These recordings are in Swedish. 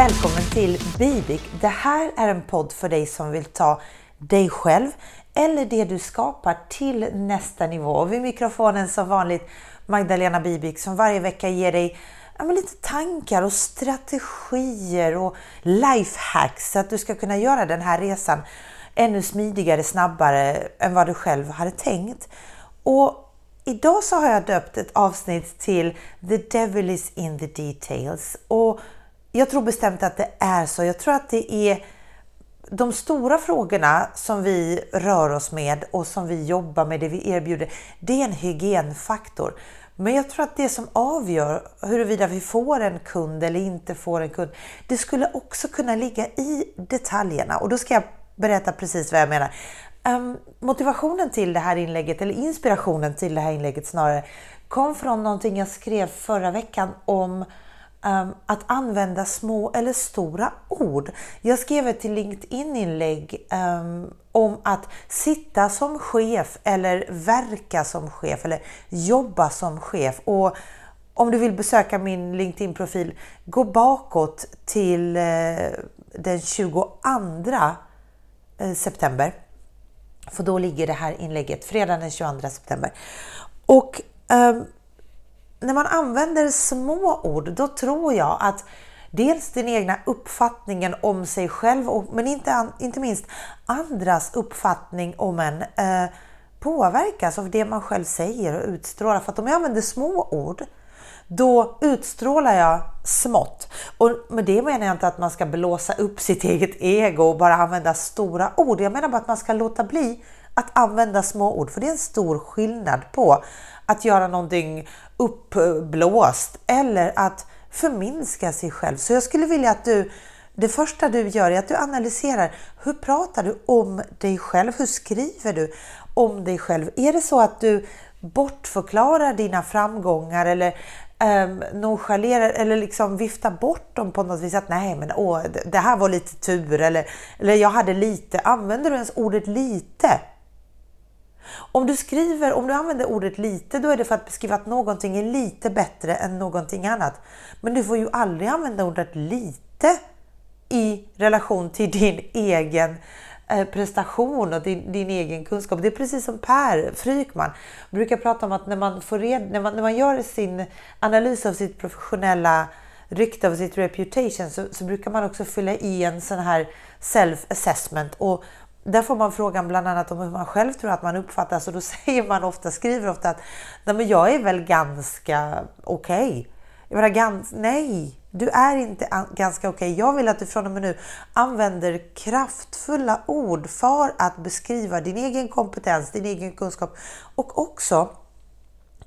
Välkommen till Bibik. Det här är en podd för dig som vill ta dig själv eller det du skapar till nästa nivå. Och vid mikrofonen som vanligt Magdalena Bibik som varje vecka ger dig ja, lite tankar och strategier och lifehacks så att du ska kunna göra den här resan ännu smidigare, snabbare än vad du själv hade tänkt. Och idag så har jag döpt ett avsnitt till The Devil is in the details. Och jag tror bestämt att det är så. Jag tror att det är de stora frågorna som vi rör oss med och som vi jobbar med, det vi erbjuder, det är en hygienfaktor. Men jag tror att det som avgör huruvida vi får en kund eller inte får en kund, det skulle också kunna ligga i detaljerna. Och då ska jag berätta precis vad jag menar. Um, motivationen till det här inlägget, eller inspirationen till det här inlägget snarare, kom från någonting jag skrev förra veckan om um, att använda små eller stora ord. Jag skrev ett LinkedIn-inlägg um, om att sitta som chef eller verka som chef eller jobba som chef. Och om du vill besöka min LinkedIn-profil, gå bakåt till uh, den 22 eh, september. För då ligger det här inlägget fredagen den 22 september. Och um, när man använder små ord, då tror jag att dels den egna uppfattningen om sig själv, men inte, inte minst andras uppfattning om en eh, påverkas av det man själv säger och utstrålar. För att om jag använder små ord, då utstrålar jag smått. Och med det menar jag inte att man ska blåsa upp sitt eget ego och bara använda stora ord. Jag menar bara att man ska låta bli att använda små ord, för det är en stor skillnad på att göra någonting uppblåst eller att förminska sig själv. Så jag skulle vilja att du, det första du gör är att du analyserar hur pratar du om dig själv? Hur skriver du om dig själv? Är det så att du bortförklarar dina framgångar eller um, nonchalerar eller liksom viftar bort dem på något vis. Att nej, men åh, det här var lite tur eller, eller jag hade lite. Använder du ens ordet lite? Om du skriver, om du använder ordet lite, då är det för att beskriva att någonting är lite bättre än någonting annat. Men du får ju aldrig använda ordet lite i relation till din egen eh, prestation och din, din, egen kunskap. Det är precis som Per Frykman brukar prata om att när man, får red, när man, när man gör sin analys av sitt professionella rykte, av sitt reputation, så, så brukar man också fylla i en sån här self-assessment. Och där får man frågan bland annat om hur man själv tror att man uppfattas och då säger man ofta, skriver ofta att nej, men jag är väl ganska okej. Okay. nej, du är inte ganska okej. Okay. Jag vill att du från och med nu använder kraftfulla ord för att beskriva din egen kompetens, din egen kunskap och också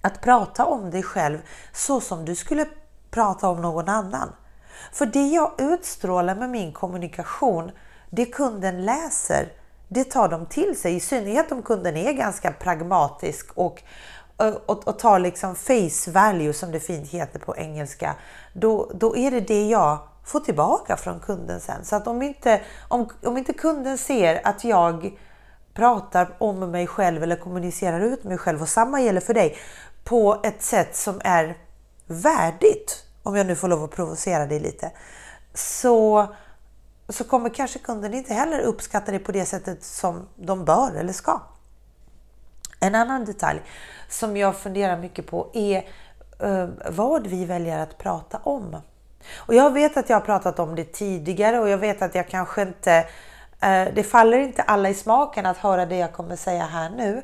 att prata om dig själv så som du skulle prata om någon annan. För det jag utstrålar med min kommunikation, det kunden läser, det tar de till sig. I synnerhet om kunden är ganska pragmatisk och, och, och tar liksom face value som det fint heter på engelska. Då, då är det det jag får tillbaka från kunden sen. Så att om inte, om, om inte kunden ser att jag pratar om mig själv eller kommunicerar ut mig själv och samma gäller för dig på ett sätt som är värdigt, om jag nu får lov att provocera dig lite, så så kommer kanske kunden inte heller uppskatta det på det sättet som de bör eller ska. En annan detalj som jag funderar mycket på är eh, vad vi väljer att prata om. Och jag vet att jag har pratat om det tidigare och jag vet att jag kanske inte... Eh, det faller inte alla i smaken att höra det jag kommer säga här nu.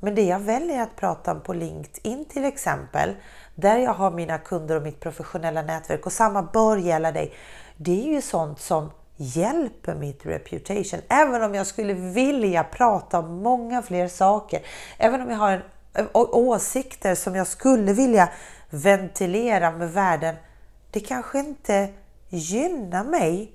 Men det jag väljer att prata om på LinkedIn till exempel, där jag har mina kunder och mitt professionella nätverk och samma bör gälla dig. Det är ju sånt som hjälper mitt reputation. Även om jag skulle vilja prata om många fler saker, även om jag har en, åsikter som jag skulle vilja ventilera med världen, det kanske inte gynnar mig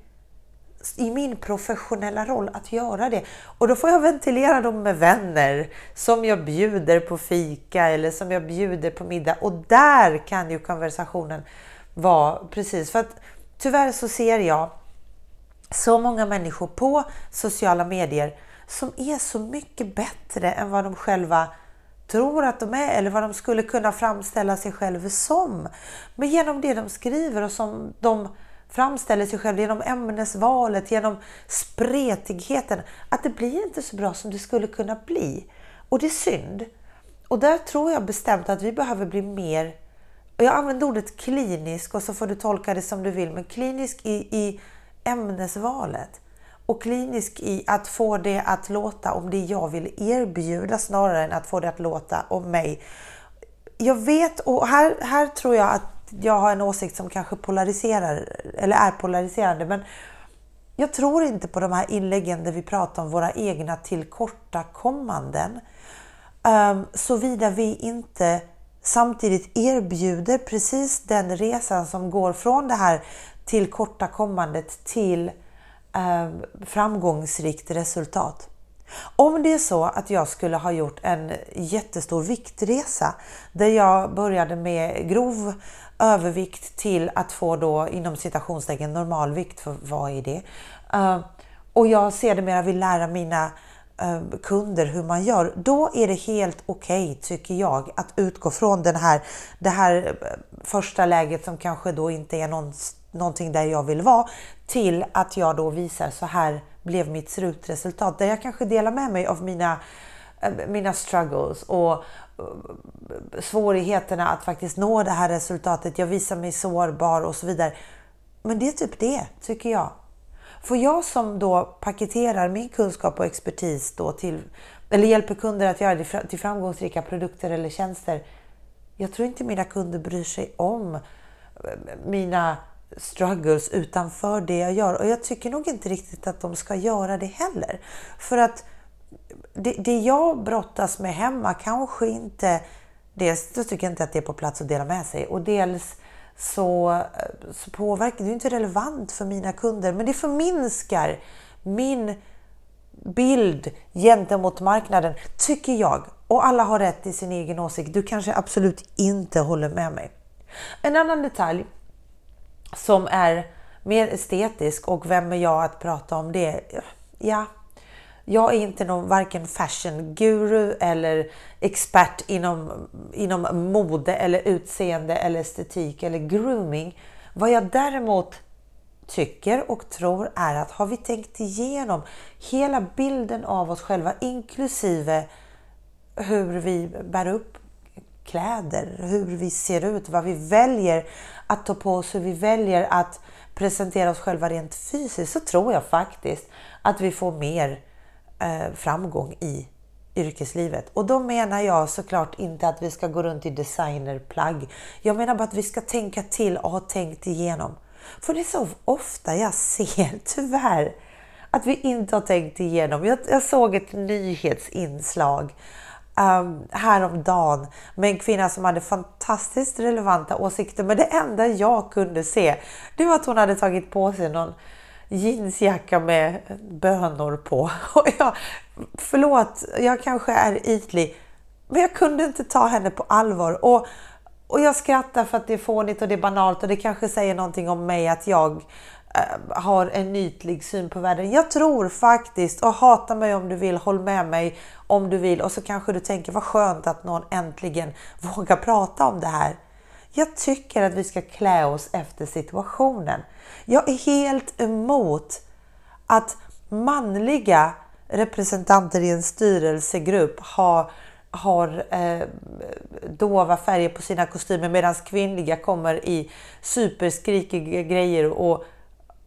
i min professionella roll att göra det. Och då får jag ventilera dem med vänner som jag bjuder på fika eller som jag bjuder på middag. Och där kan ju konversationen vara precis för att tyvärr så ser jag så många människor på sociala medier som är så mycket bättre än vad de själva tror att de är eller vad de skulle kunna framställa sig själva som. Men genom det de skriver och som de framställer sig själva, genom ämnesvalet, genom spretigheten, att det blir inte så bra som det skulle kunna bli. Och det är synd. Och där tror jag bestämt att vi behöver bli mer, jag använder ordet klinisk och så får du tolka det som du vill, men klinisk i, i ämnesvalet och klinisk i att få det att låta om det jag vill erbjuda snarare än att få det att låta om mig. Jag vet, och här, här tror jag att jag har en åsikt som kanske polariserar, eller är polariserande, men jag tror inte på de här inläggen där vi pratar om våra egna tillkortakommanden. Um, såvida vi inte samtidigt erbjuder precis den resan som går från det här tillkortakommandet till eh, framgångsrikt resultat. Om det är så att jag skulle ha gjort en jättestor viktresa där jag började med grov övervikt till att få då inom citationstecken normalvikt, för vad är det? Uh, och jag sedermera vill lära mina uh, kunder hur man gör, då är det helt okej okay, tycker jag att utgå från den här, det här eh, första läget som kanske då inte är någon, någonting där jag vill vara till att jag då visar så här blev mitt slutresultat där jag kanske delar med mig av mina eh, mina struggles och eh, svårigheterna att faktiskt nå det här resultatet. Jag visar mig sårbar och så vidare. Men det är typ det, tycker jag. För jag som då paketerar min kunskap och expertis då till, eller hjälper kunder att göra det till framgångsrika produkter eller tjänster. Jag tror inte mina kunder bryr sig om eh, mina struggles utanför det jag gör. Och jag tycker nog inte riktigt att de ska göra det heller. För att det, det jag brottas med hemma kanske inte... Dels så tycker jag inte att det är på plats att dela med sig och dels så, så påverkar det är inte relevant för mina kunder. Men det förminskar min bild gentemot marknaden, tycker jag. Och alla har rätt i sin egen åsikt. Du kanske absolut inte håller med mig. En annan detalj som är mer estetisk och vem är jag att prata om det? Ja, jag är inte någon varken fashion-guru eller expert inom, inom mode eller utseende eller estetik eller grooming. Vad jag däremot tycker och tror är att har vi tänkt igenom hela bilden av oss själva inklusive hur vi bär upp kläder, hur vi ser ut, vad vi väljer att ta på oss, hur vi väljer att presentera oss själva rent fysiskt så tror jag faktiskt att vi får mer eh, framgång i yrkeslivet. Och då menar jag såklart inte att vi ska gå runt i designerplagg. Jag menar bara att vi ska tänka till och ha tänkt igenom. För det är så ofta jag ser, tyvärr, att vi inte har tänkt igenom. Jag, jag såg ett nyhetsinslag Ehm, um, häromdagen med en kvinna som hade fantastiskt relevanta åsikter. Men det enda jag kunde se, det var att hon hade tagit på sig någon jeansjacka med bönor på. Och jag, förlåt, jag kanske är ytlig, men jag kunde inte ta henne på allvar. Och, och jag skrattar för att det är fånigt och det är banalt och det kanske säger någonting om mig att jag Eh, har en ytlig syn på världen. Jag tror faktiskt, och hata mig om du vill, håll med mig om du vill och så kanske du tänker vad skönt att någon äntligen vågar prata om det här. Jag tycker att vi ska klä oss efter situationen. Jag är helt emot att manliga representanter i en styrelsegrupp har, har eh, dova färger på sina kostymer medan kvinnliga kommer i superskrikiga grejer och,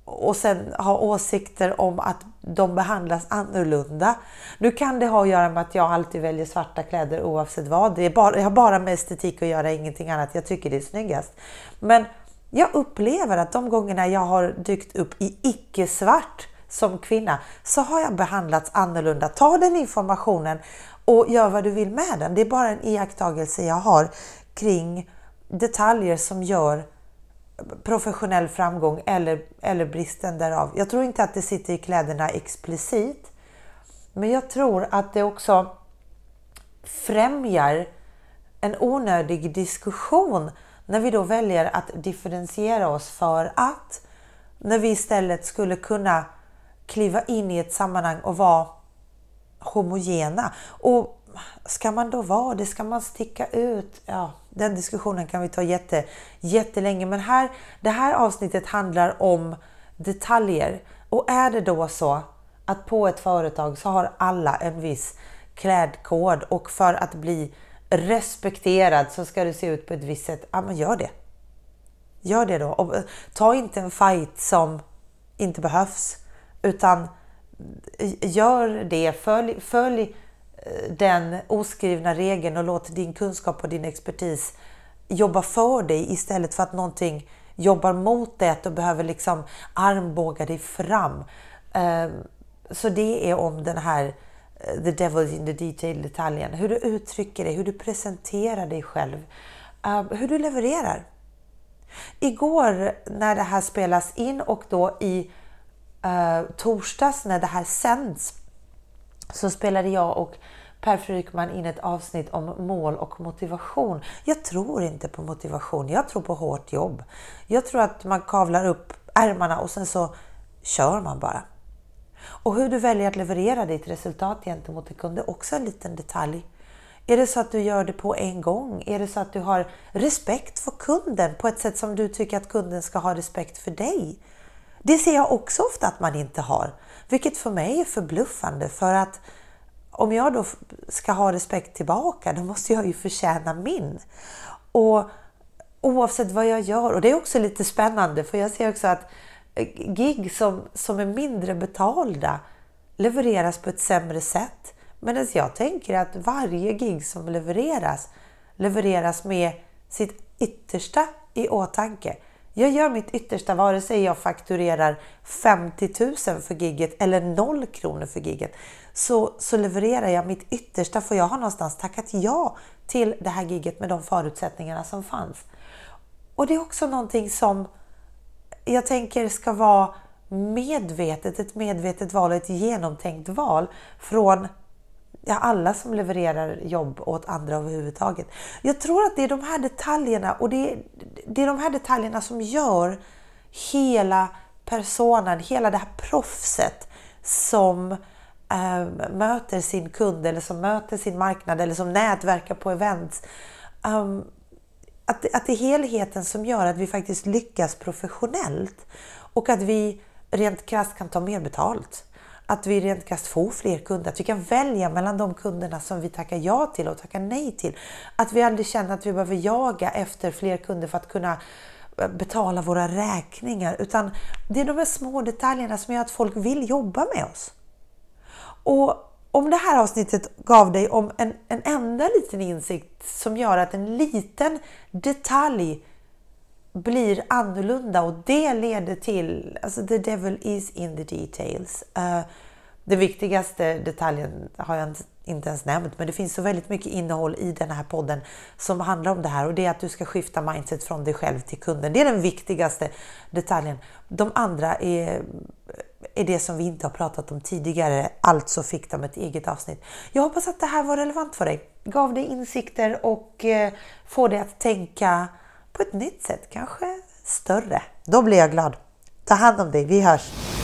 och sen ha åsikter om att de behandlas annorlunda. Nu kan det ha att göra med att jag alltid väljer svarta kläder oavsett vad. Det, är bara, det har bara med estetik att göra, ingenting annat. Jag tycker det är snyggast. Men jag upplever att de gångerna jag har dykt upp i icke-svart som kvinna så har jag behandlats annorlunda. Ta den informationen och gör vad du vill med den. Det är bara en iakttagelse jag har kring detaljer som gör professionell framgång eller, eller bristen därav. Jag tror inte att det sitter i kläderna explicit, men jag tror att det också främjar en onödig diskussion när vi då väljer att differentiera oss för att när vi istället skulle kunna kliva in i ett sammanhang och vara homogena. Och ska man då vara det? Ska man sticka ut? Ja, den diskussionen kan vi ta jätte, jättelänge. Men här, det här avsnittet handlar om detaljer. Och är det då så att på ett företag så har alla en viss klädkod och för att bli respekterad så ska det se ut på ett visst sätt. Ja, men gör det. Gör det då. Och eh, ta inte en fight som inte behövs utan eh, gör det. Följ, följ den oskrivna regeln och låt din kunskap och din expertis jobba för dig istället för att någonting jobbar mot dig, att du behöver liksom armbåga dig fram. Ehm, så det är om den här eh, the devil in the detail detaljen. Hur du uttrycker dig, hur du presenterar dig själv, ehm, hur du levererar. Igår när det här spelas in och då i eh, torsdags när det här sänds så spelade jag och Per Frykman in ett avsnitt om mål och motivation. Jag tror inte på motivation, jag tror på hårt jobb. Jag tror att man kavlar upp ärmarna och sen så kör man bara. Och hur du väljer att leverera ditt resultat gentemot en kund är också en liten detalj. Är det så att du gör det på en gång? Är det så att du har respekt för kunden på ett sätt som du tycker att kunden ska ha respekt för dig? Det ser jag också ofta att man inte har, vilket för mig är förbluffande för att om jag då ska ha respekt tillbaka, då måste jag ju förtjäna min. Och oavsett vad jag gör, och det är också lite spännande för jag ser också att eh, gig som, som är mindre betalda levereras på ett sämre sätt. Medan jag tänker att varje gig som levereras levereras med sitt yttersta i åtanke. Jag gör mitt yttersta vare sig jag fakturerar 50 000 för gigget eller 0 kronor för gigget. Så, så levererar jag mitt yttersta för jag har någonstans tackat ja till det här gigget med de förutsättningarna som fanns. Och det är också någonting som jag tänker ska vara medvetet, ett medvetet val, ett genomtänkt val från ja, alla som levererar jobb åt andra överhuvudtaget. Jag tror att det är de här detaljerna och det är, det är de här detaljerna som gör hela personen, hela det här proffset som eh, möter sin kund eller som möter sin marknad eller som nätverkar på events. Um, att, att det är helheten som gör att vi faktiskt lyckas professionellt och att vi rent krasst kan ta mer betalt att vi rent krasst får fler kunder. Att vi kan välja mellan de kunderna som vi tackar ja till och tackar nej till. Att vi aldrig känner att vi behöver jaga efter fler kunder för att kunna eh, betala våra räkningar. Utan det är de här små detaljerna som gör att folk vill jobba med oss. Och om det här avsnittet gav dig om en, en enda liten insikt som gör att en liten detalj blir annorlunda och det leder till, alltså the devil is in the details. Eh, uh, den viktigaste detaljen har jag inte ens nämnt, men det finns så väldigt mycket innehåll i den här podden som handlar om det här och det är att du ska skifta mindset från dig själv till kunden. Det är den viktigaste detaljen. De andra är, är det som vi inte har pratat om tidigare, alltså fick de ett eget avsnitt. Jag hoppas att det här var relevant för dig, gav dig insikter och eh, får dig att tänka på ett nytt sätt, kanske större. Då blir jag glad. Ta hand om dig, vi hörs!